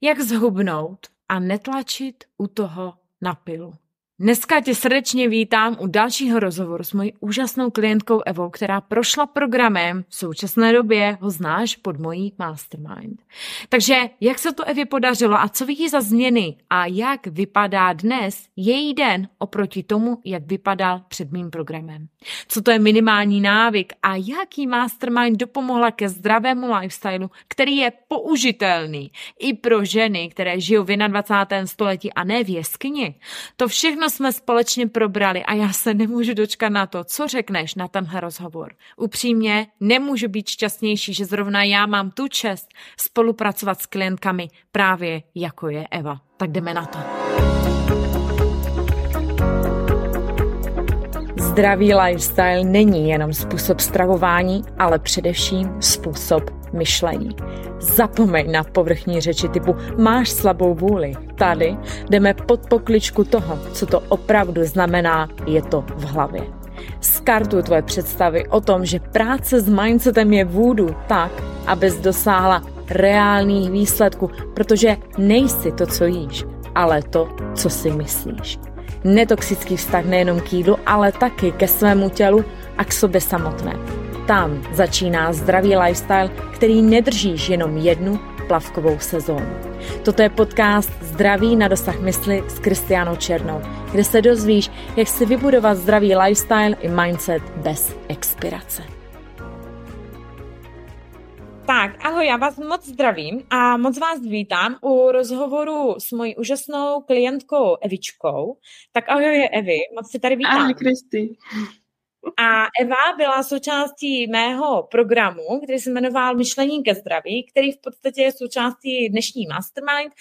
Jak zhubnout a netlačit u toho na pilu. Dneska tě srdečně vítám u dalšího rozhovoru s mojí úžasnou klientkou Evou, která prošla programem, v současné době ho znáš pod mojí mastermind. Takže jak se to Evě podařilo a co vidí za změny a jak vypadá dnes její den oproti tomu, jak vypadal před mým programem. Co to je minimální návyk a jaký mastermind dopomohla ke zdravému lifestylu, který je použitelný i pro ženy, které žijou v 21. století a ne v jeskyni. To všechno všechno jsme společně probrali a já se nemůžu dočkat na to, co řekneš na tenhle rozhovor. Upřímně nemůžu být šťastnější, že zrovna já mám tu čest spolupracovat s klientkami právě jako je Eva. Tak jdeme na to. Zdravý lifestyle není jenom způsob stravování, ale především způsob myšlení. Zapomeň na povrchní řeči typu máš slabou vůli. Tady jdeme pod pokličku toho, co to opravdu znamená, je to v hlavě. Skartuj tvoje představy o tom, že práce s mindsetem je vůdu tak, abys dosáhla reálných výsledků, protože nejsi to, co jíš, ale to, co si myslíš. Netoxický vztah nejenom k jídlu, ale taky ke svému tělu a k sobě samotné. Tam začíná zdravý lifestyle, který nedržíš jenom jednu plavkovou sezónu. Toto je podcast Zdraví na dosah mysli s Kristiánou Černou, kde se dozvíš, jak si vybudovat zdravý lifestyle i mindset bez expirace. Tak, ahoj, já vás moc zdravím a moc vás vítám u rozhovoru s mojí úžasnou klientkou Evičkou. Tak ahoj, Evi, moc si tady vítám. Ahoj, Kristi. A Eva byla součástí mého programu, který se jmenoval Myšlení ke zdraví, který v podstatě je součástí dnešní mastermind.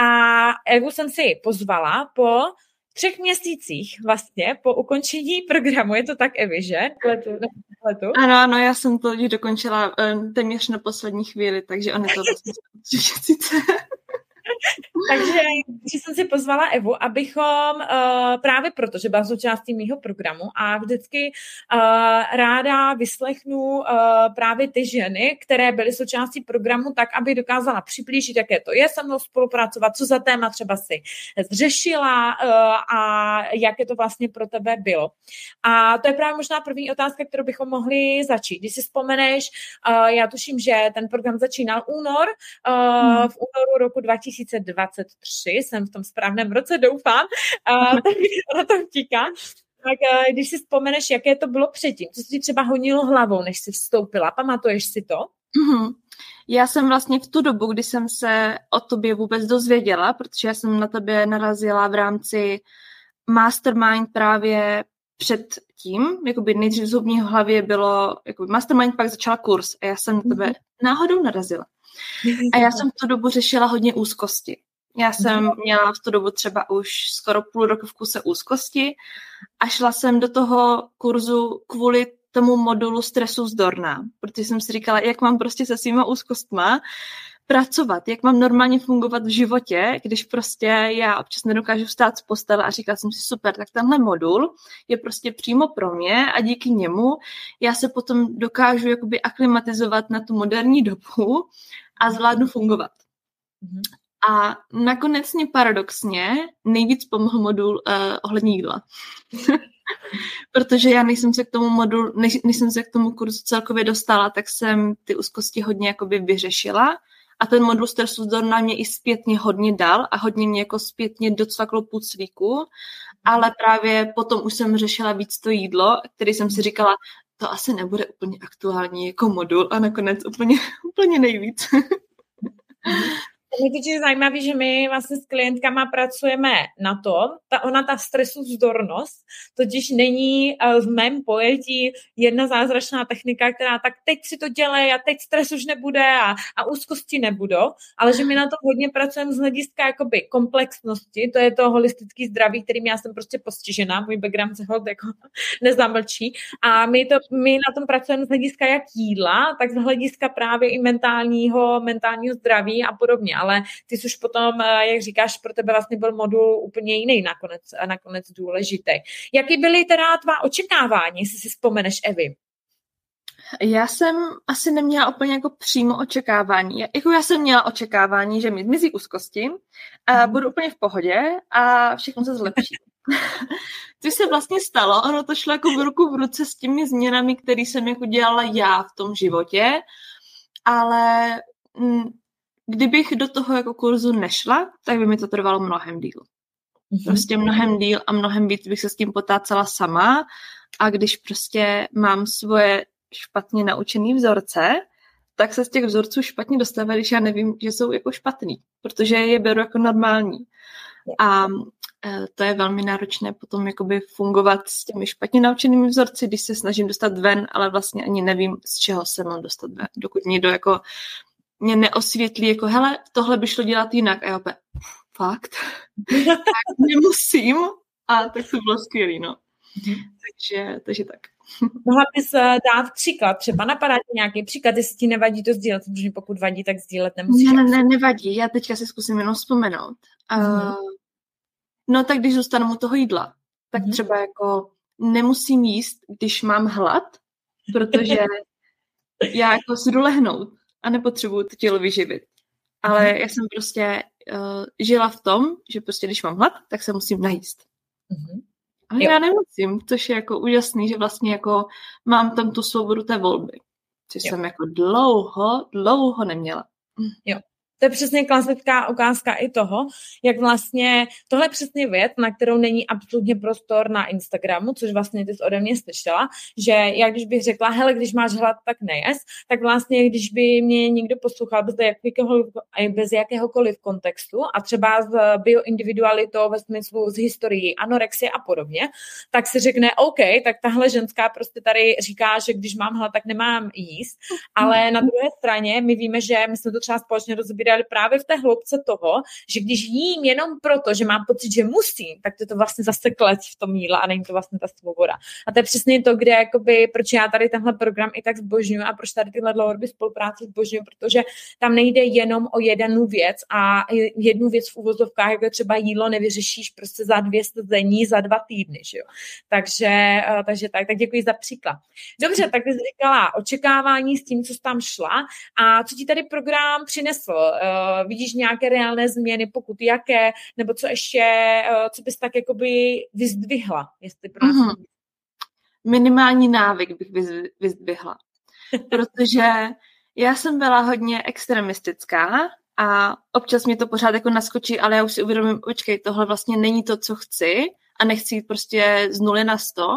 A Evu jsem si pozvala po třech měsících vlastně po ukončení programu. Je to tak, Evi, že? Letu, letu. Ano, ano, já jsem to dokončila eh, téměř na poslední chvíli, takže on je to vlastně měsíce. Takže když jsem si pozvala Evu, abychom uh, právě proto, že byla součástí mýho programu a vždycky uh, ráda vyslechnu uh, právě ty ženy, které byly součástí programu, tak aby dokázala přiblížit, jaké to je se mnou spolupracovat, co za téma třeba si zřešila uh, a jaké to vlastně pro tebe bylo. A to je právě možná první otázka, kterou bychom mohli začít. Když si vzpomeneš, uh, já tuším, že ten program začínal únor, uh, hmm. v únoru roku 2000 2023, jsem v tom správném roce, doufám, uh, tak na to vtíká. Tak uh, když si vzpomeneš, jaké to bylo předtím, co si třeba honilo hlavou, než jsi vstoupila, pamatuješ si to? Mm-hmm. Já jsem vlastně v tu dobu, kdy jsem se o tobě vůbec dozvěděla, protože já jsem na tebe narazila v rámci mastermind právě před tím, jakoby nejdřív v mý hlavě bylo jakoby mastermind, pak začala kurz a já jsem na tebe mm-hmm. náhodou narazila. A já jsem v tu dobu řešila hodně úzkosti. Já jsem měla v tu dobu třeba už skoro půl roku v kuse úzkosti a šla jsem do toho kurzu kvůli tomu modulu stresu vzdorná, protože jsem si říkala, jak mám prostě se svýma úzkostma pracovat, jak mám normálně fungovat v životě, když prostě já občas nedokážu vstát z postele a říkala jsem si super, tak tenhle modul je prostě přímo pro mě a díky němu já se potom dokážu jakoby aklimatizovat na tu moderní dobu a zvládnu fungovat. A nakonec mě paradoxně nejvíc pomohl modul uh, ohledně jídla. Protože já nejsem se k tomu modul, než, než jsem se k tomu kurzu celkově dostala, tak jsem ty úzkosti hodně jakoby vyřešila a ten modul stresu na mě i zpětně hodně dal a hodně mě jako zpětně docvaklo puclíku, ale právě potom už jsem řešila víc to jídlo, který jsem si říkala, to asi nebude úplně aktuální jako modul a nakonec úplně, úplně nejvíc. Mě je zajímavé, že my vlastně s klientkama pracujeme na to, ta, ona ta stresovzdornost totiž není eh, v mém pojetí jedna zázračná technika, která tak teď si to dělej a teď stres už nebude a, a úzkosti nebudou, ale že my na to hodně pracujeme z hlediska jakoby komplexnosti, to je to holistický zdraví, kterým já jsem prostě postižená, můj background se hod jako nezamlčí. A my, to, my na tom pracujeme z hlediska jak jídla, tak z hlediska právě i mentálního, mentálního zdraví a podobně ale ty jsi už potom, eh, jak říkáš, pro tebe vlastně byl modul úplně jiný nakonec, nakonec důležitý. Jaký byly teda tvá očekávání, jestli si vzpomeneš, Evi? Já jsem asi neměla úplně jako přímo očekávání. Jako já jsem měla očekávání, že mi zmizí úzkosti a mm. budu úplně v pohodě a všechno se zlepší. Což se vlastně stalo, ono to šlo jako v ruku v ruce s těmi změnami, které jsem jako dělala já v tom životě, ale mm, kdybych do toho jako kurzu nešla, tak by mi to trvalo mnohem díl. Mm-hmm. Prostě mnohem díl a mnohem víc bych se s tím potácela sama a když prostě mám svoje špatně naučený vzorce, tak se z těch vzorců špatně dostává, když já nevím, že jsou jako špatný, protože je beru jako normální. A e, to je velmi náročné potom jakoby fungovat s těmi špatně naučenými vzorci, když se snažím dostat ven, ale vlastně ani nevím, z čeho se mám dostat ven. Dokud někdo jako mě neosvětlí, jako hele, tohle by šlo dělat jinak. A já opět, fakt? tak nemusím. A tak to bylo skvělé, no. Mhm. takže, takže tak. Mohla bys eh, dát příklad, třeba napadá ti nějaký příklad, jestli ti nevadí to sdílet, protože pokud vadí, tak sdílet nemusíš. Ne, ne, ne, nevadí, já teďka si zkusím jenom vzpomenout. Mm-hmm. Uh, no tak když zůstanu u toho jídla, tak mm-hmm. třeba jako nemusím jíst, když mám hlad, protože já jako si jdu lehnout a nepotřebuju to tělo vyživit. Ale mm-hmm. já jsem prostě uh, žila v tom, že prostě když mám hlad, tak se musím najíst. Mm-hmm. Ale jo. já nemusím, což je jako úžasný, že vlastně jako mám tam tu svobodu té volby, což jo. jsem jako dlouho, dlouho neměla. Jo, to je přesně klasická ukázka i toho, jak vlastně, tohle je přesně věc, na kterou není absolutně prostor na Instagramu, což vlastně ty jsi ode mě slyšela, že já když bych řekla, hele, když máš hlad, tak nejes, tak vlastně, když by mě někdo poslouchal bez, bez jakéhokoliv kontextu a třeba s bioindividualitou ve smyslu z historií, anorexie a podobně, tak si řekne, OK, tak tahle ženská prostě tady říká, že když mám hlad, tak nemám jíst, ale na druhé straně my víme, že my jsme to třeba společně rozbírali vydali právě v té hloubce toho, že když jím jenom proto, že mám pocit, že musím, tak to to vlastně zase klec v tom jídle a není to vlastně ta svoboda. A to je přesně to, kde jakoby, proč já tady tenhle program i tak zbožňuji a proč tady tyhle dlouhodobé spolupráce zbožňuji, protože tam nejde jenom o jednu věc a jednu věc v uvozovkách, jako třeba jídlo nevyřešíš prostě za dvě dní, za dva týdny, že jo. Takže, eh, takže tak, tak děkuji za příklad. Dobře, tak jsi říkala očekávání s tím, co jsi tam šla a co ti tady program přinesl? Uh, vidíš nějaké reálné změny, pokud jaké, nebo co ještě, uh, co bys tak jakoby vyzdvihla, jestli pro nás mm-hmm. Minimální návyk bych vyzdvihla, protože já jsem byla hodně extremistická a občas mě to pořád jako naskočí, ale já už si uvědomím, počkej, tohle vlastně není to, co chci a nechci jít prostě z nuly na sto.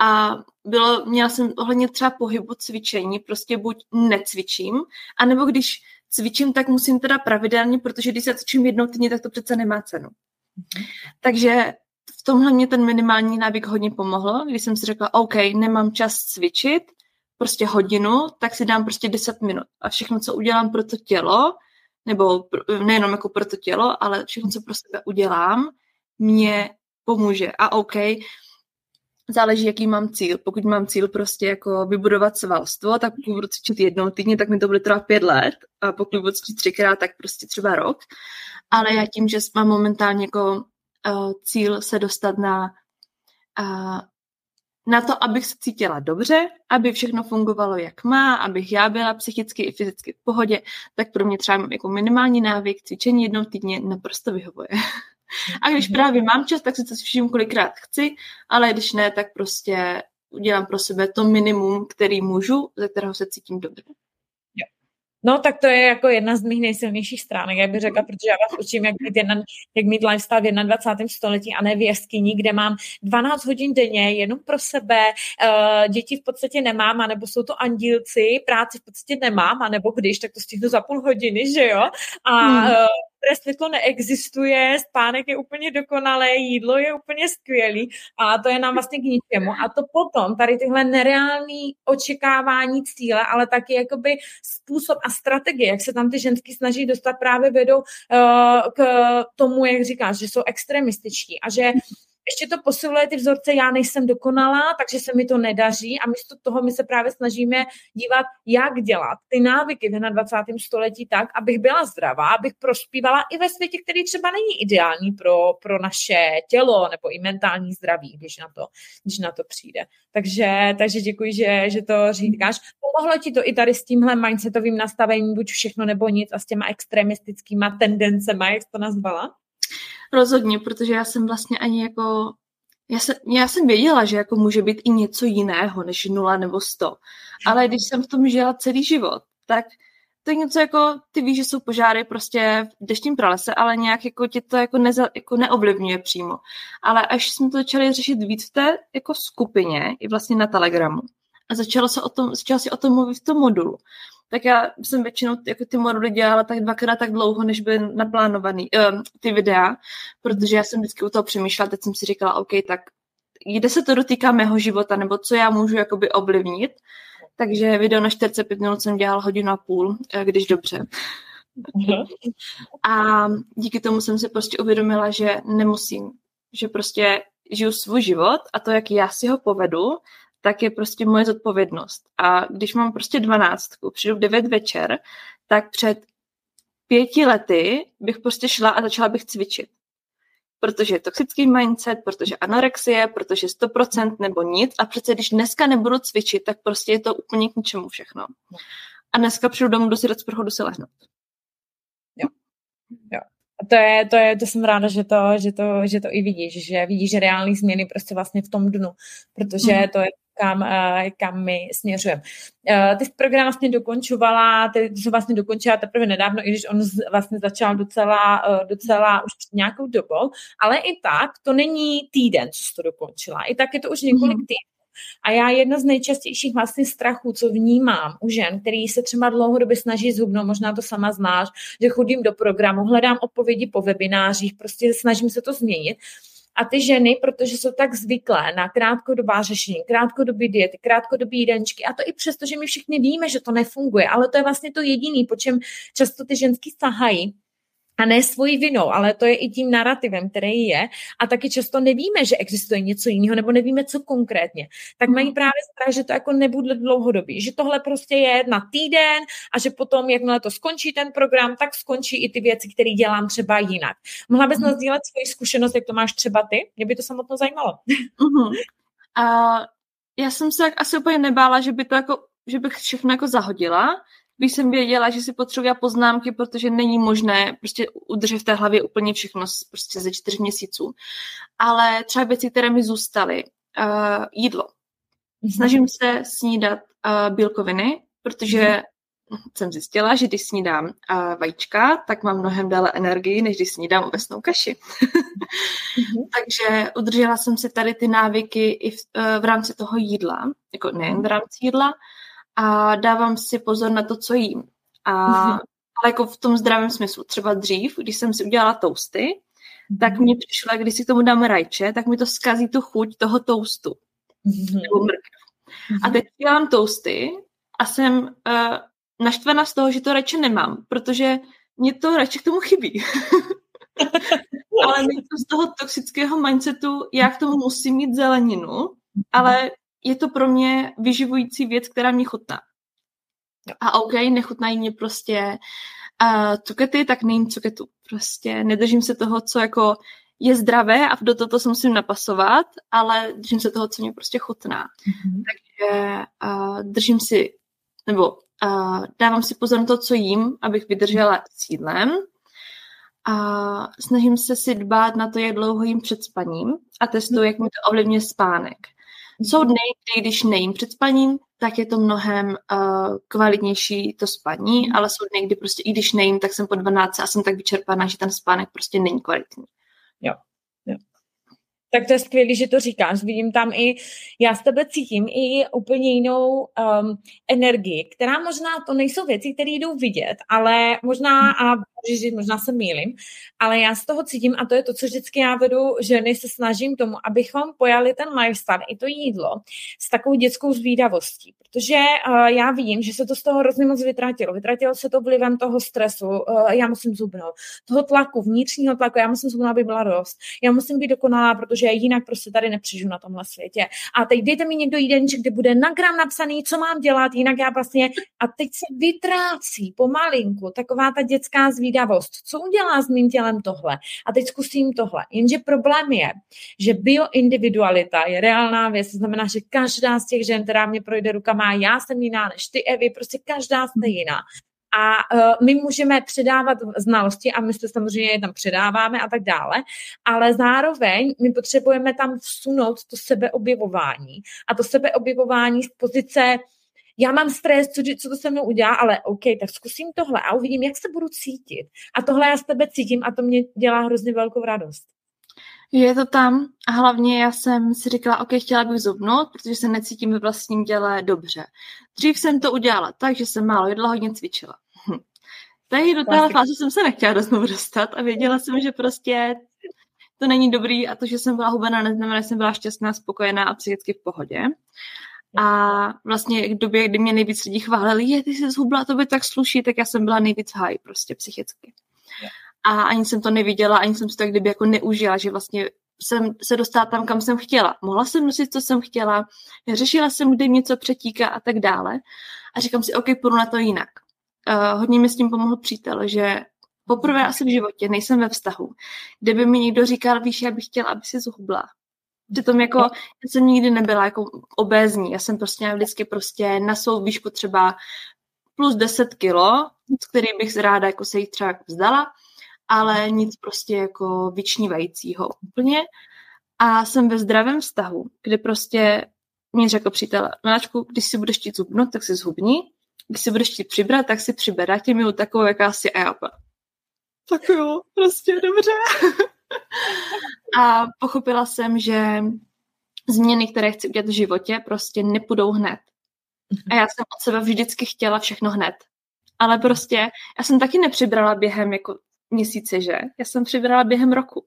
A bylo, měla jsem ohledně třeba pohybu cvičení, prostě buď necvičím, anebo když cvičím, tak musím teda pravidelně, protože když se cvičím jednou týdně, tak to přece nemá cenu. Mm-hmm. Takže v tomhle mě ten minimální návyk hodně pomohl, když jsem si řekla, OK, nemám čas cvičit, prostě hodinu, tak si dám prostě 10 minut. A všechno, co udělám pro to tělo, nebo nejenom jako pro to tělo, ale všechno, co pro sebe udělám, mě pomůže. A OK, záleží, jaký mám cíl. Pokud mám cíl prostě jako vybudovat svalstvo, tak pokud budu cvičit jednou týdně, tak mi to bude trvat pět let. A pokud budu cvičit třikrát, tak prostě třeba rok. Ale já tím, že mám momentálně jako uh, cíl se dostat na uh, na to, abych se cítila dobře, aby všechno fungovalo jak má, abych já byla psychicky i fyzicky v pohodě, tak pro mě třeba jako minimální návyk cvičení jednou týdně naprosto vyhovuje. A když mhm. právě mám čas, tak si to vším kolikrát chci, ale když ne, tak prostě udělám pro sebe to minimum, který můžu, ze kterého se cítím dobře. No, tak to je jako jedna z mých nejsilnějších stránek, jak bych řekla, protože já vás učím, jak mít, jedna, jak mít lifestyle v 21. století a ne v jeskyni, kde mám 12 hodin denně jenom pro sebe, uh, děti v podstatě nemám, anebo jsou to andílci, práci v podstatě nemám, anebo když, tak to stihnu za půl hodiny, že jo? A hmm. uh, světlo neexistuje, spánek je úplně dokonalé, jídlo je úplně skvělý a to je nám vlastně k ničemu. A to potom, tady tyhle nereální očekávání cíle, ale taky jakoby způsob a strategie, jak se tam ty ženský snaží dostat, právě vedou uh, k tomu, jak říkáš, že jsou extremističtí a že ještě to posiluje ty vzorce, já nejsem dokonalá, takže se mi to nedaří a místo toho my se právě snažíme dívat, jak dělat ty návyky v 21. století tak, abych byla zdravá, abych prospívala i ve světě, který třeba není ideální pro, pro naše tělo nebo i mentální zdraví, když na to, když na to přijde. Takže, takže děkuji, že, že to říkáš. Pomohlo ti to i tady s tímhle mindsetovým nastavením, buď všechno nebo nic a s těma extremistickýma tendencema, jak jsi to nazvala? Rozhodně, protože já jsem vlastně ani jako já jsem, já jsem věděla, že jako může být i něco jiného než nula nebo sto. Ale když jsem v tom žila celý život, tak to je něco jako, ty víš, že jsou požáry prostě v deštním pralese, ale nějak jako tě to jako, neza, jako neovlivňuje přímo. Ale až jsme to začali řešit víc v té jako skupině, i vlastně na Telegramu, a začalo se o tom, začalo si o tom mluvit v tom modulu, tak já jsem většinou jako ty moduly dělala tak dvakrát tak dlouho, než byly naplánovaný uh, ty videa, protože já jsem vždycky u toho přemýšlela, teď jsem si říkala, OK, tak kde se to dotýká mého života, nebo co já můžu jakoby ovlivnit. Takže video na 45 minut jsem dělala hodinu a půl, eh, když dobře. A díky tomu jsem si prostě uvědomila, že nemusím, že prostě žiju svůj život a to, jak já si ho povedu, tak je prostě moje zodpovědnost. A když mám prostě dvanáctku, přijdu v devět večer, tak před pěti lety bych prostě šla a začala bych cvičit. Protože je toxický mindset, protože anorexie, protože 100% nebo nic. A přece když dneska nebudu cvičit, tak prostě je to úplně k ničemu všechno. A dneska přijdu domů, do si dát sprchu, si lehnout. Jo. Jo. A to je, to je, to jsem ráda, že to, že to, že to i vidíš, že vidíš reální změny prostě vlastně v tom dnu, protože mm. to je kam, eh, kam my směřujeme. Eh, ty program vlastně dokončovala, ty jsi vlastně dokončila teprve nedávno, i když on vlastně začal docela, eh, docela už před nějakou dobou, ale i tak to není týden, co jsi to dokončila. I tak je to už několik mhm. týdnů. A já jedna z nejčastějších vlastně strachů, co vnímám u žen, který se třeba dlouhodobě snaží zhubnout, možná to sama znáš, že chodím do programu, hledám odpovědi po webinářích, prostě snažím se to změnit, a ty ženy, protože jsou tak zvyklé na krátkodobá řešení, krátkodobý diety, krátkodobý jídenčky, a to i přesto, že my všichni víme, že to nefunguje, ale to je vlastně to jediný, po čem často ty ženský sahají, a ne svojí vinou, ale to je i tím narrativem, který je. A taky často nevíme, že existuje něco jiného, nebo nevíme, co konkrétně. Tak mají mhm. právě strach, že to jako nebude dlouhodobý, že tohle prostě je na týden a že potom, jakmile to skončí ten program, tak skončí i ty věci, které dělám třeba jinak. Mohla bys nás sdílet svoji zkušenost, jak to máš třeba ty? Mě by to samotno zajímalo. Uh-huh. A já jsem se asi úplně nebála, že by to jako, že bych všechno jako zahodila, když jsem věděla, že si potřebuji poznámky, protože není možné prostě udržet v té hlavě úplně všechno prostě ze čtyř měsíců. Ale třeba věci, které mi zůstaly, uh, jídlo. Mhm. Snažím se snídat uh, bílkoviny, protože mm-hmm. jsem zjistila, že když snídám uh, vajíčka, tak mám mnohem déle energii, než když snídám ovesnou kaši. mm-hmm. Takže udržela jsem si tady ty návyky i v, uh, v rámci toho jídla, jako nejen v rámci jídla, a dávám si pozor na to, co jím. A, mm-hmm. Ale jako v tom zdravém smyslu. Třeba dřív, když jsem si udělala toasty, mm-hmm. tak mi přišlo, když si k tomu dám rajče, tak mi to zkazí tu chuť toho toastu. Mm-hmm. Nebo mrkev. Mm-hmm. A teď dělám toasty a jsem uh, naštvaná z toho, že to rajče nemám, protože mě to rajče k tomu chybí. ale mě to z toho toxického mindsetu, já k tomu musím mít zeleninu, ale je to pro mě vyživující věc, která mě chutná. A OK, nechutnají mě prostě uh, cukety, tak nejím cuketu. Prostě nedržím se toho, co jako je zdravé a do toho se musím napasovat, ale držím se toho, co mě prostě chutná. Mm-hmm. Takže uh, držím si, nebo uh, dávám si pozor na to, co jím, abych vydržela s jídlem. A snažím se si dbát na to, jak dlouho jím před spaním a testuju, jak mi to ovlivňuje spánek. Jsou dny, kdy když nejím před spaním, tak je to mnohem uh, kvalitnější to spaní, mhm. ale jsou dny, kdy prostě i když nejím, tak jsem po 12 a jsem tak vyčerpaná, že ten spánek prostě není kvalitní. Jo, jo. Tak to je skvělé, že to říkáš. Vidím tam i, já z tebe cítím i úplně jinou um, energii, která možná, to nejsou věci, které jdou vidět, ale možná, a říct, možná se mýlim, ale já z toho cítím, a to je to, co vždycky já vedu ženy, se snažím tomu, abychom pojali ten lifestyle i to jídlo s takovou dětskou zvídavostí, protože uh, já vím, že se to z toho hrozně moc vytratilo. Vytratilo se to vlivem toho stresu, uh, já musím zubnout, toho tlaku, vnitřního tlaku, já musím zubnout, aby byla dost, já musím být dokonalá, protože protože jinak prostě tady nepřežiju na tomhle světě. A teď dejte mi někdo jídelníček, kde bude na gram napsaný, co mám dělat, jinak já vlastně, a teď se vytrácí pomalinku taková ta dětská zvídavost. Co udělá s mým tělem tohle? A teď zkusím tohle. Jenže problém je, že bioindividualita je reálná věc, to znamená, že každá z těch žen, která mě projde rukama, já jsem jiná než ty, Evy, prostě každá jste jiná. A uh, my můžeme předávat znalosti a my se samozřejmě je tam předáváme a tak dále, ale zároveň my potřebujeme tam vsunout to sebeobjevování. A to sebeobjevování z pozice já mám stres, co, co to se mnou udělá, ale OK, tak zkusím tohle a uvidím, jak se budu cítit. A tohle já z tebe cítím a to mě dělá hrozně velkou radost. Je to tam a hlavně já jsem si říkala, OK, chtěla bych zubnout, protože se necítím ve vlastním těle dobře. Dřív jsem to udělala tak, že jsem málo jedla, hodně cvičila. Hm. Tady do téhle fáze jsem se nechtěla znovu dostat a věděla jsem, že prostě to není dobrý a to, že jsem byla hubená, neznamená, že jsem byla šťastná, spokojená a psychicky v pohodě. A vlastně v době, kdy mě nejvíc lidí chválili, je, ty jsi zhubla, to by tak sluší, tak já jsem byla nejvíc high prostě psychicky a ani jsem to neviděla, ani jsem si to kdyby jako neužila, že vlastně jsem se dostala tam, kam jsem chtěla. Mohla jsem nosit, co jsem chtěla, řešila jsem, kde něco přetíká a tak dále. A říkám si, OK, půjdu na to jinak. Uh, hodně mi s tím pomohl přítel, že poprvé asi v životě nejsem ve vztahu, kde by mi někdo říkal, víš, já bych chtěla, aby si zhubla. Přitom jako, já jsem nikdy nebyla jako obézní, já jsem prostě vždycky prostě na svou výšku třeba plus 10 kilo, z který bych ráda jako se jich třeba vzdala, ale nic prostě jako vyčnívajícího úplně. A jsem ve zdravém vztahu, kde prostě mě řekl přítel, Miláčku, když si budeš chtít zhubnout, tak si zhubni, když si budeš chtít přibrat, tak si přiber, já tě milu takovou, jaká si a já tak jo, prostě dobře. a pochopila jsem, že změny, které chci udělat v životě, prostě nepůjdou hned. A já jsem od sebe vždycky chtěla všechno hned. Ale prostě já jsem taky nepřibrala během jako měsíce, že? Já jsem přibrala během roku.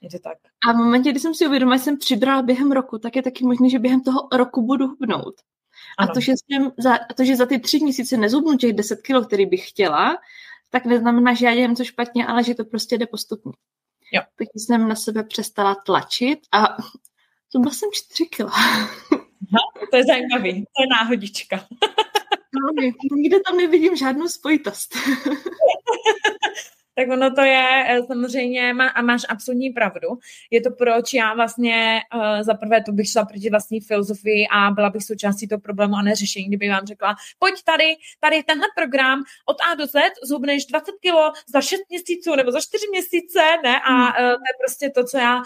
Je to tak. A v momentě, kdy jsem si uvědomila, že jsem přibrala během roku, tak je taky možné, že během toho roku budu hubnout. Ano. A to že, jsem za, a to, že za ty tři měsíce nezubnu těch 10 kilo, který bych chtěla, tak neznamená, že já dělám něco špatně, ale že to prostě jde postupně. Jo. Tak jsem na sebe přestala tlačit a zubla jsem 4 kilo. to je zajímavý, to je náhodička. no, nikde tam nevidím žádnou spojitost. tak ono to je eh, samozřejmě, a máš absolutní pravdu. Je to proč já vlastně uh, za prvé to bych šla proti vlastní filozofii a byla bych součástí toho problému a ne řešení, kdyby vám řekla, pojď tady, tady tenhle program od A do Z, zhubneš 20 kilo za 6 měsíců nebo za 4 měsíce, ne? A uh, to je prostě to, co já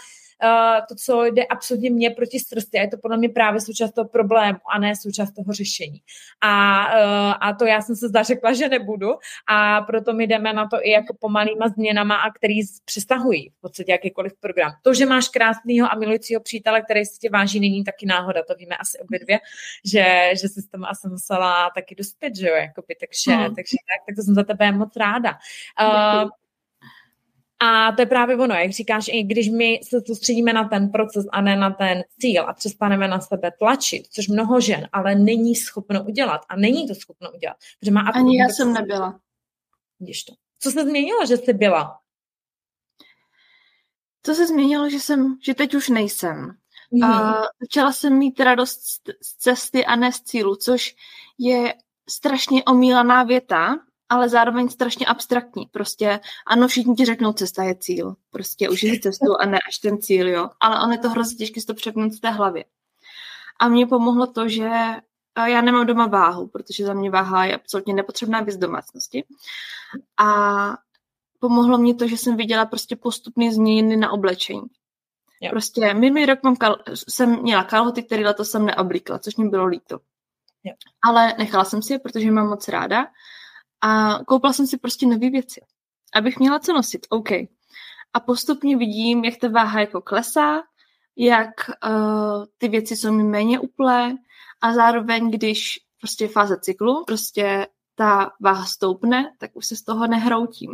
to, co jde absolutně mě proti strsti. A je to podle mě právě součást toho problému a ne součást toho řešení. A, uh, a to já jsem se zda řekla, že nebudu a proto my jdeme na to i jako pomalýma změnama, a který přestahují v podstatě jakýkoliv program. To, že máš krásného a milujícího přítele, který si tě váží, není taky náhoda, to víme asi obě dvě, že, že jsi s tomu asi musela taky dospět, že jo, jakoby, takže, hmm. takže tak, tak to jsem za tebe moc ráda. Uh, a to je právě ono, jak říkáš, i když my se soustředíme na ten proces a ne na ten cíl a přestaneme na sebe tlačit, což mnoho žen ale není schopno udělat a není to schopno udělat. Protože má Ani já jsem nebyla. Vidíš to. Co se změnilo, že jsi byla? Co se změnilo, že jsem, že teď už nejsem. Mm. A začala jsem mít radost z cesty a ne z cílu, což je strašně omílaná věta, ale zároveň strašně abstraktní. Prostě ano, všichni ti řeknou, cesta je cíl. Prostě užij cestu a ne až ten cíl, jo. Ale on je to hrozně těžké to přepnout v té hlavě. A mně pomohlo to, že já nemám doma váhu, protože za mě váha je absolutně nepotřebná věc domácnosti. A pomohlo mě to, že jsem viděla prostě postupné změny na oblečení. Jo. Prostě minulý rok mám kal- jsem měla kalhoty, které letos jsem neoblíkla, což mi bylo líto. Jo. Ale nechala jsem si je, protože mám moc ráda a koupila jsem si prostě nové věci, abych měla co nosit, OK. A postupně vidím, jak ta váha jako klesá, jak uh, ty věci jsou mi méně uplé a zároveň, když prostě je fáze cyklu, prostě ta váha stoupne, tak už se z toho nehroutím.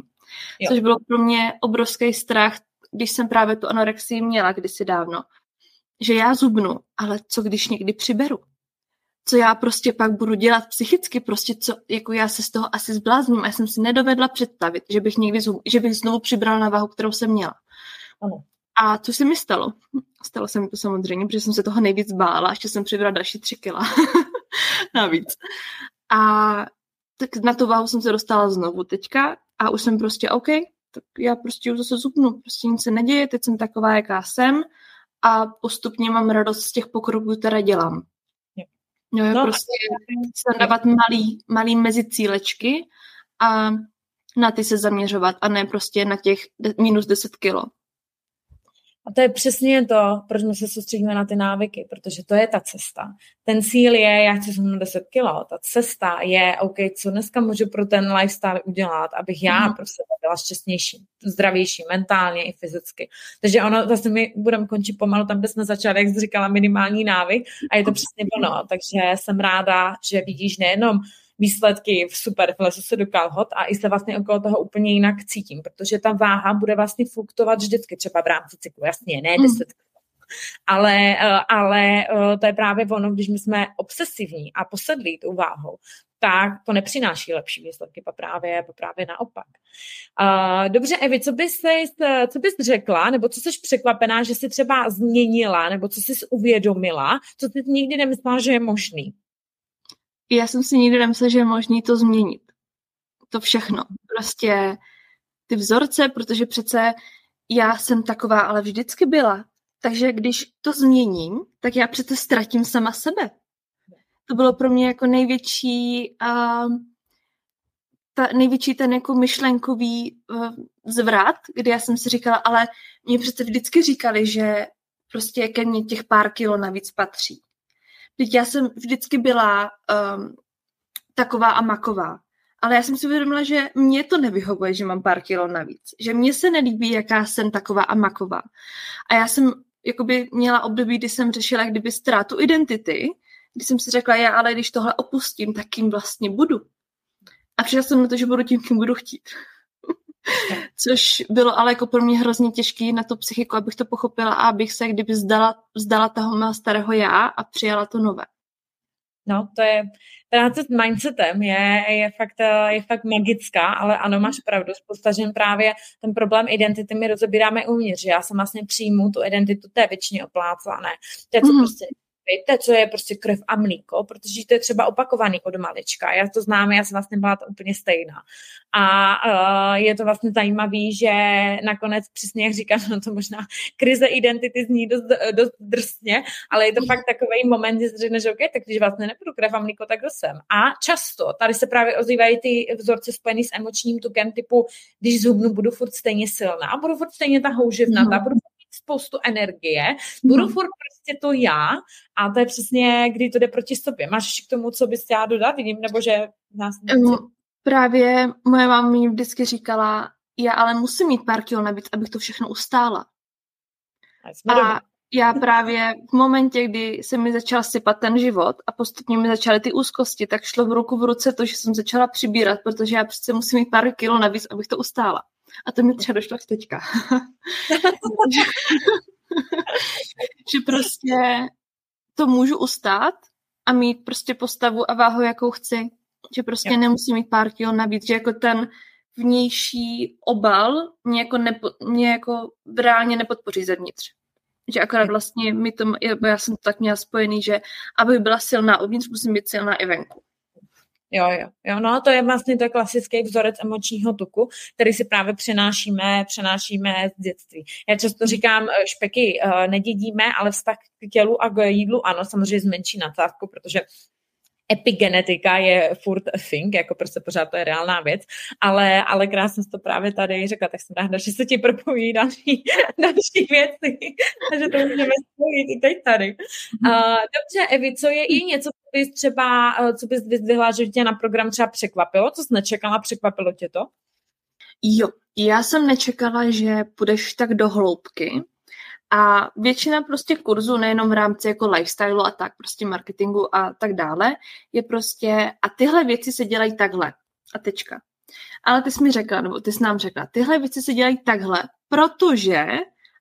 Jo. Což bylo pro mě obrovský strach, když jsem právě tu anorexii měla kdysi dávno, že já zubnu, ale co když někdy přiberu? Co já prostě pak budu dělat psychicky, prostě co, jako já se z toho asi zblázním a já jsem si nedovedla představit, že bych někdy, že bych znovu přibrala na váhu, kterou jsem měla. Ano. A co se mi stalo? Stalo se mi to samozřejmě, protože jsem se toho nejvíc bála, ještě jsem přibrala další tři kila navíc. A tak na tu váhu jsem se dostala znovu teďka a už jsem prostě OK, tak já prostě už zase zupnu, prostě nic se neděje, teď jsem taková, jaká jsem a postupně mám radost z těch pokroků, které dělám. Jo, no, prostě se dávat malý, malý mezi cílečky a na ty se zaměřovat a ne prostě na těch minus 10 kilo. A to je přesně to, proč my se soustředíme na ty návyky, protože to je ta cesta. Ten cíl je, já chci zhubnout 10 kilo, ta cesta je, OK, co dneska můžu pro ten lifestyle udělat, abych já mm. prostě byla šťastnější, zdravější, mentálně i fyzicky. Takže ono, zase my budeme končit pomalu tam, kde jsme začali, jak jsi říkala, minimální návyk a je to přesně ono. Takže jsem ráda, že vidíš nejenom výsledky v super, vlezu se do kalhot a i se vlastně okolo toho úplně jinak cítím, protože ta váha bude vlastně fluktovat vždycky třeba v rámci cyklu, jasně, ne 10 mm. Ale, eh, ale eh, to je právě ono, když my jsme obsesivní a posedlí tou váhou, tak to nepřináší lepší výsledky, pa právě, pa právě naopak. Uh, dobře, Evi, co bys, co bys řekla, nebo co jsi překvapená, že jsi třeba změnila, nebo co jsi uvědomila, co jsi nikdy nemyslela, že je možný? Já jsem si nikdy nemyslela, že je možné to změnit. To všechno. Prostě ty vzorce, protože přece já jsem taková, ale vždycky byla. Takže když to změním, tak já přece ztratím sama sebe. To bylo pro mě jako největší, uh, ta, největší ten jako myšlenkový uh, zvrat, kdy já jsem si říkala, ale mě přece vždycky říkali, že prostě ke mně těch pár kilo navíc patří. Teď já jsem vždycky byla um, taková a maková. Ale já jsem si uvědomila, že mě to nevyhovuje, že mám pár kilo navíc. Že mně se nelíbí, jaká jsem taková a maková. A já jsem jakoby měla období, kdy jsem řešila kdyby ztrátu identity, kdy jsem si řekla, já ale když tohle opustím, tak kým vlastně budu. A přišla jsem na to, že budu tím, kým budu chtít. Což bylo ale jako pro mě hrozně těžký na to psychiku, abych to pochopila a abych se kdyby vzdala, vzdala toho mého starého já a přijala to nové. No, to je, práce s mindsetem je, je, fakt, je fakt magická, ale ano, máš pravdu, spousta žen právě ten problém identity my rozebíráme uvnitř, já jsem vlastně přijmu tu identitu té většině oplácané. To je co mm. prostě víte, co je prostě krev a mlíko, protože to je třeba opakovaný od malička. Já to znám, já jsem vlastně byla to úplně stejná. A uh, je to vlastně zajímavé, že nakonec přesně jak říkám, no to možná krize identity zní dost, dost drsně, ale je to fakt takový moment, kdy si řekneš, že OK, tak když vlastně nebudu krev a mlíko, tak kdo jsem. A často tady se právě ozývají ty vzorce spojený s emočním tukem typu, když zhubnu, budu furt stejně silná, budu furt stejně ta houževnatá, mm. budu spoustu energie, budu mm. furt prostě to já a to je přesně, kdy to jde proti sobě. Máš k tomu, co bys chtěla dodat? Vidím, nebo že nás um, Právě moje máma mi vždycky říkala, já ale musím mít pár kilo navíc, abych to všechno ustála. A, a já právě v momentě, kdy se mi začal sypat ten život a postupně mi začaly ty úzkosti, tak šlo v ruku v ruce to, že jsem začala přibírat, protože já přece musím mít pár kilo navíc, abych to ustála. A to mi třeba došlo až teďka. že prostě to můžu ustát a mít prostě postavu a váhu, jakou chci. Že prostě jo. nemusím mít pár kilo navíc, že jako ten vnější obal mě jako, nepo, mě jako reálně nepodpoří zevnitř. Že akorát vlastně mi to, já jsem to tak měla spojený, že aby byla silná uvnitř, musím být silná i venku. Jo, jo, jo, no to je vlastně to klasický vzorec emočního tuku, který si právě přenášíme, přenášíme z dětství. Já často říkám, eh, špeky uh, nedědíme, ale vztah k tělu a k jídlu ano, samozřejmě zmenší nadsázku, protože epigenetika je furt a thing, jako prostě pořád to je reálná věc, ale, ale krásně to právě tady řekla, tak jsem ráda, že se ti propojí další, další věci, že to můžeme spojit i teď tady. Uh, dobře, Evi, co je, i něco, co bys třeba, eh, co bys vyzdvihla, že tě na program třeba překvapilo, co jsi nečekala, překvapilo tě to? Jo, já jsem nečekala, že půjdeš tak do hloubky, a většina prostě kurzů, nejenom v rámci jako lifestyle a tak, prostě marketingu a tak dále, je prostě, a tyhle věci se dělají takhle. A tečka. Ale ty jsi mi řekla, nebo ty jsi nám řekla, tyhle věci se dělají takhle, protože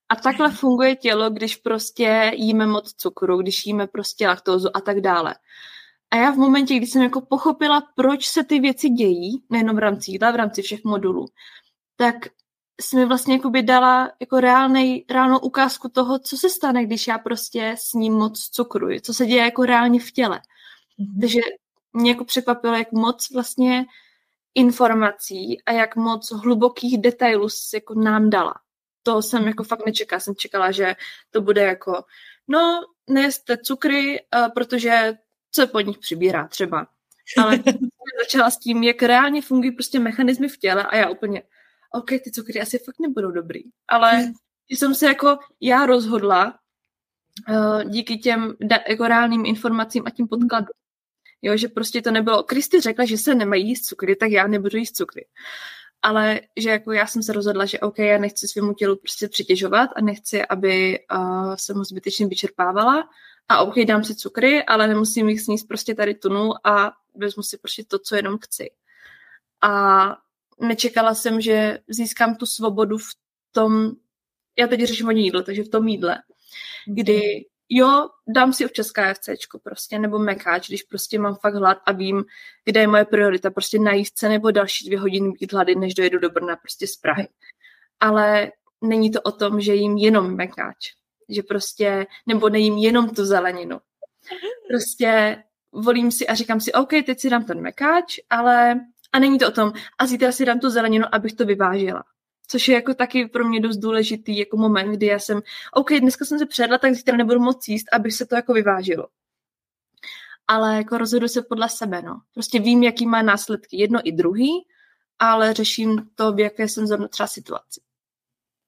a takhle funguje tělo, když prostě jíme moc cukru, když jíme prostě laktózu a tak dále. A já v momentě, kdy jsem jako pochopila, proč se ty věci dějí, nejenom v rámci jídla, v rámci všech modulů, tak jsi mi vlastně jakoby dala jako reálnej, reálnou ukázku toho, co se stane, když já prostě s ním moc cukruji, co se děje jako reálně v těle. Mm-hmm. Takže mě jako překvapilo, jak moc vlastně informací a jak moc hlubokých detailů jako nám dala. To jsem jako fakt nečekala. Jsem čekala, že to bude jako, no, nejeste cukry, uh, protože se pod nich přibírá třeba. Ale začala s tím, jak reálně fungují prostě mechanismy v těle a já úplně, OK, ty cukry asi fakt nebudou dobrý. Ale hmm. jsem se jako já rozhodla uh, díky těm da, jako reálným informacím a tím podkladům. Jo, že prostě to nebylo, Kristy řekla, že se nemají jíst cukry, tak já nebudu jíst cukry. Ale že jako já jsem se rozhodla, že OK, já nechci svému tělu prostě přitěžovat a nechci, aby uh, se mu zbytečně vyčerpávala. A OK, dám si cukry, ale nemusím jich sníst prostě tady tunu a vezmu si prostě to, co jenom chci. A nečekala jsem, že získám tu svobodu v tom, já teď řeším hodně jídlo, takže v tom jídle, kdy jo, dám si občas KFCčko prostě, nebo mekáč, když prostě mám fakt hlad a vím, kde je moje priorita, prostě najíst se nebo další dvě hodiny být hlady, než dojedu do Brna prostě z Prahy. Ale není to o tom, že jím jenom mekáč, že prostě, nebo nejím jenom tu zeleninu. Prostě volím si a říkám si, OK, teď si dám ten mekáč, ale a není to o tom, a zítra si dám tu zeleninu, abych to vyvážila. Což je jako taky pro mě dost důležitý jako moment, kdy já jsem, OK, dneska jsem se předla, tak zítra nebudu moc jíst, aby se to jako vyvážilo. Ale jako rozhodu se podle sebe, no. Prostě vím, jaký má následky jedno i druhý, ale řeším to, v jaké jsem zrovna třeba situaci.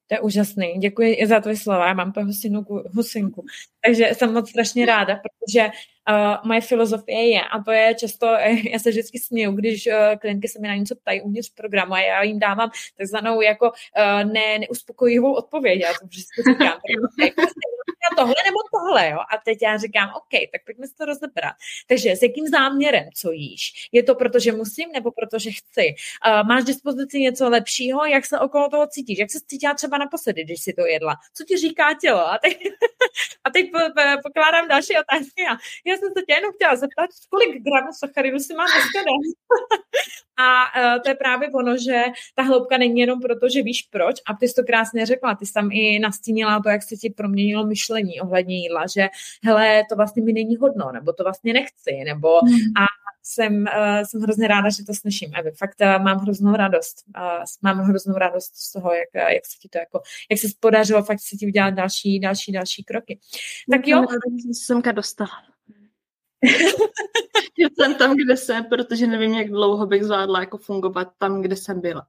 To je úžasný. Děkuji za tvoje slova. Já mám husinku, husinku. Takže jsem moc strašně ráda, protože uh, moje filozofie je, a to je často, já se vždycky směju, když uh, klientky se mi na něco ptají uvnitř programu a já jim dávám takzvanou jako uh, ne, neuspokojivou odpověď. Já to vždycky říkám. tohle nebo tohle, jo? A teď já říkám, OK, tak pojďme si to rozebrat. Takže s jakým záměrem, co jíš? Je to proto, že musím nebo proto, že chci? Uh, máš dispozici něco lepšího? Jak se okolo toho cítíš? Jak se cítila třeba naposledy, když si to jedla? Co ti říká tělo? A teď, a teď po, po, pokládám další otázky a já jsem se tě jenom chtěla zeptat, kolik gramů sacharidu si mám dneska A uh, to je právě ono, že ta hloubka není jenom proto, že víš proč. A ty jsi to krásně řekla, ty jsi tam i nastínila to, jak se ti proměnilo myšlení ohledně jídla, že hele, to vlastně mi není hodno, nebo to vlastně nechci, nebo hmm. a jsem, uh, jsem hrozně ráda, že to slyším, Evi. Fakt uh, mám hroznou radost. Uh, mám hroznou radost z toho, jak, uh, jak se ti to jako, jak se podařilo fakt se ti udělat další, další, další kroky. Tak jo. Jsem dostala. jsem tam, kde jsem, protože nevím, jak dlouho bych zvládla jako fungovat tam, kde jsem byla.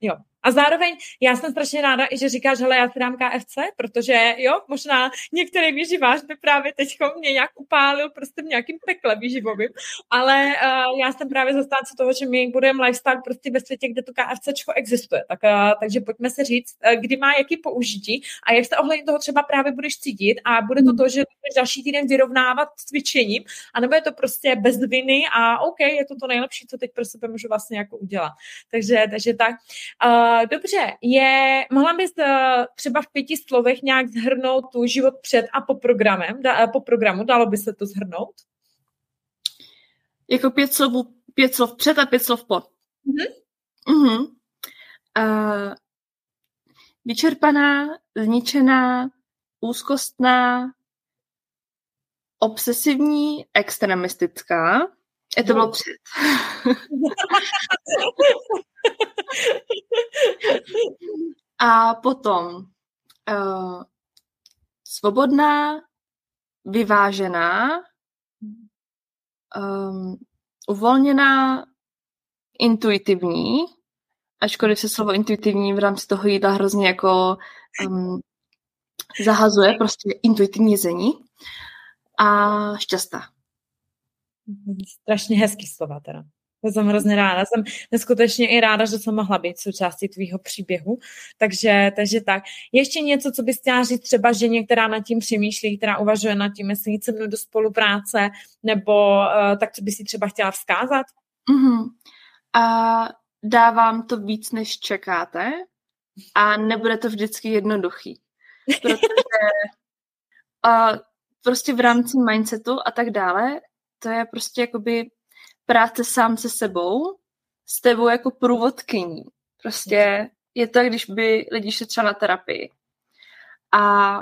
Jo, a zároveň já jsem strašně ráda, i že říkáš, hele, já si dám KFC, protože jo, možná některý výživář by právě teď mě nějak upálil prostě v nějakým pekle výživovým, ale uh, já jsem právě zastánce toho, že my budeme lifestyle prostě ve světě, kde to KFC existuje. Tak, uh, takže pojďme se říct, uh, kdy má jaký použití a jak se ohledně toho třeba právě budeš cítit a bude to hmm. to, že budeš další týden vyrovnávat cvičením, anebo je to prostě bez viny a OK, je to to nejlepší, co teď pro sebe můžu vlastně jako udělat. Takže, takže tak. Uh, dobře, je, mohla bys uh, třeba v pěti slovech nějak zhrnout tu život před a po programem, da, po programu, dalo by se to zhrnout? Jako pět slov, pět slov před a pět slov po. Mm-hmm. Mm-hmm. Uh, vyčerpaná, zničená, úzkostná, obsesivní, extremistická. Je to no. bylo před. A potom uh, svobodná, vyvážená, um, uvolněná, intuitivní, ačkoliv se slovo intuitivní v rámci toho jídla hrozně jako um, zahazuje, prostě intuitivní jezení a šťastná. Strašně hezký slova teda. To jsem hrozně ráda. Jsem neskutečně i ráda, že jsem mohla být součástí tvýho příběhu. Takže, takže tak. Ještě něco, co bys chtěla říct třeba ženě, která nad tím přemýšlí, která uvažuje nad tím, jestli jít se mnou do spolupráce, nebo uh, tak, co bys si třeba chtěla vzkázat? Mm-hmm. A dávám to víc, než čekáte a nebude to vždycky jednoduchý. Protože uh, prostě v rámci mindsetu a tak dále, to je prostě jakoby práce sám se sebou, s tebou jako průvodkyní. Prostě je to, když by lidi šli třeba na terapii. A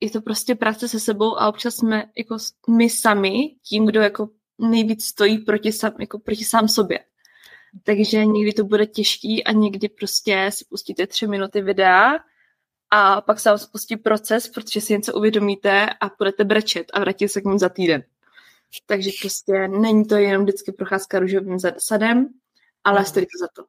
je to prostě práce se sebou a občas jsme jako my sami tím, kdo jako nejvíc stojí proti sám, jako proti sám sobě. Takže někdy to bude těžký a někdy prostě si pustíte tři minuty videa a pak se vám spustí proces, protože si něco uvědomíte a budete brečet a vrátíte se k němu za týden. Takže prostě není to jenom vždycky procházka růžovým sadem, ale stojí to za to.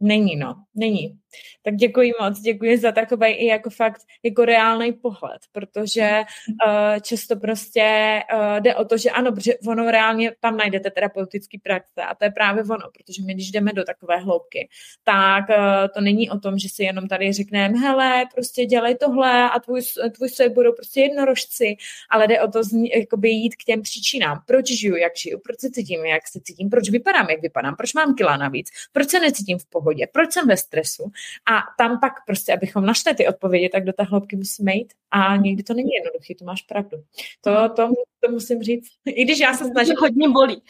Není, no, není. Tak děkuji moc, děkuji za takový i jako fakt jako reálný pohled, protože uh, často prostě uh, jde o to, že ano, protože ono reálně tam najdete terapeutický praxe a to je právě ono, protože my když jdeme do takové hloubky, tak uh, to není o tom, že si jenom tady řekneme, hele, prostě dělej tohle a tvůj, tvůj svět budou prostě jednorožci, ale jde o to zní, jakoby jít k těm příčinám, proč žiju, jak žiju, proč se cítím, jak se cítím, proč vypadám, jak vypadám, proč mám kila navíc, proč se necítím v pohodě, proč jsem ve stresu a tam pak prostě, abychom našli ty odpovědi, tak do té hloubky musíme jít. A někdy to není jednoduché, to máš pravdu. To, to, to musím říct. I když já se snažím... Hodně bolí.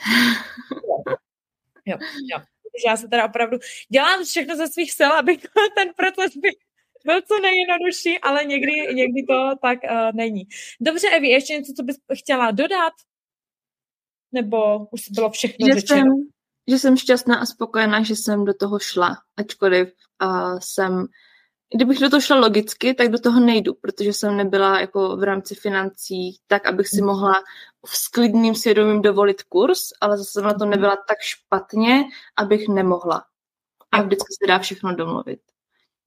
Jo, jo. Když já se teda opravdu dělám všechno ze svých sil, aby ten proces byl byl co nejjednodušší, ale někdy, někdy to tak uh, není. Dobře, Evi, ještě něco, co bys chtěla dodat? Nebo už bylo všechno že řečeno? Jsem, že jsem šťastná a spokojená, že jsem do toho šla, ačkoliv uh, jsem Kdybych do toho šla logicky, tak do toho nejdu, protože jsem nebyla jako v rámci financí tak, abych si mohla s klidným svědomím dovolit kurz, ale zase jsem na to nebyla tak špatně, abych nemohla. A vždycky se dá všechno domluvit.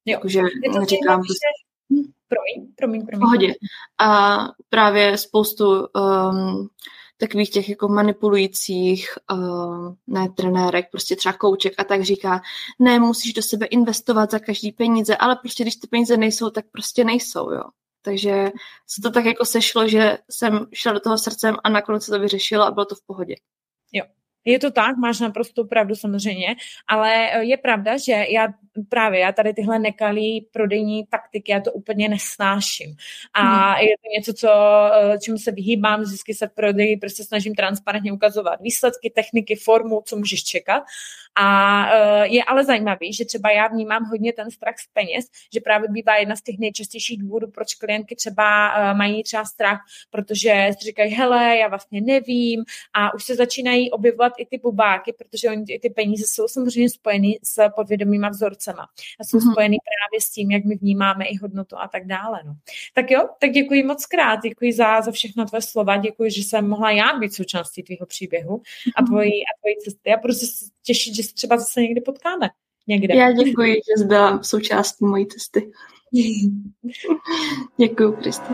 Jo. Takže neříkám... Prostě... Promiň, promiň, promiň. Pohodě. A právě spoustu um, takových těch jako manipulujících, uh, ne trenérek, prostě třeba kouček a tak říká, ne, musíš do sebe investovat za každý peníze, ale prostě když ty peníze nejsou, tak prostě nejsou, jo. Takže se to tak jako sešlo, že jsem šla do toho srdcem a nakonec se to vyřešilo a bylo to v pohodě. Jo, je to tak, máš naprosto pravdu samozřejmě, ale eh, je pravda, že já právě já tady tyhle nekalý prodejní taktiky, já to úplně nesnáším. A hmm. je to něco, co, eh, čemu se vyhýbám, vždycky se v prodeji prostě snažím transparentně ukazovat výsledky, techniky, formu, co můžeš čekat. A eh, je ale zajímavý, že třeba já vnímám hodně ten strach z peněz, že právě bývá jedna z těch nejčastějších důvodů, proč klientky třeba mají třeba strach, protože si říkají, hele, já vlastně nevím a už se začínají objevovat i ty bubáky, protože oni, ty peníze jsou samozřejmě spojeny s podvědomýma vzorcema a jsou mm-hmm. spojeny právě s tím, jak my vnímáme i hodnotu a tak dále. No. Tak jo, tak děkuji moc krát, děkuji za, za všechno tvé slova, děkuji, že jsem mohla já být součástí tvého příběhu a mhm. tvojí, a tvojí cesty a prostě se těšit, že se třeba zase někdy potkáme. Někde. Já děkuji, že jsi byla součástí mojí cesty. děkuji, Krista.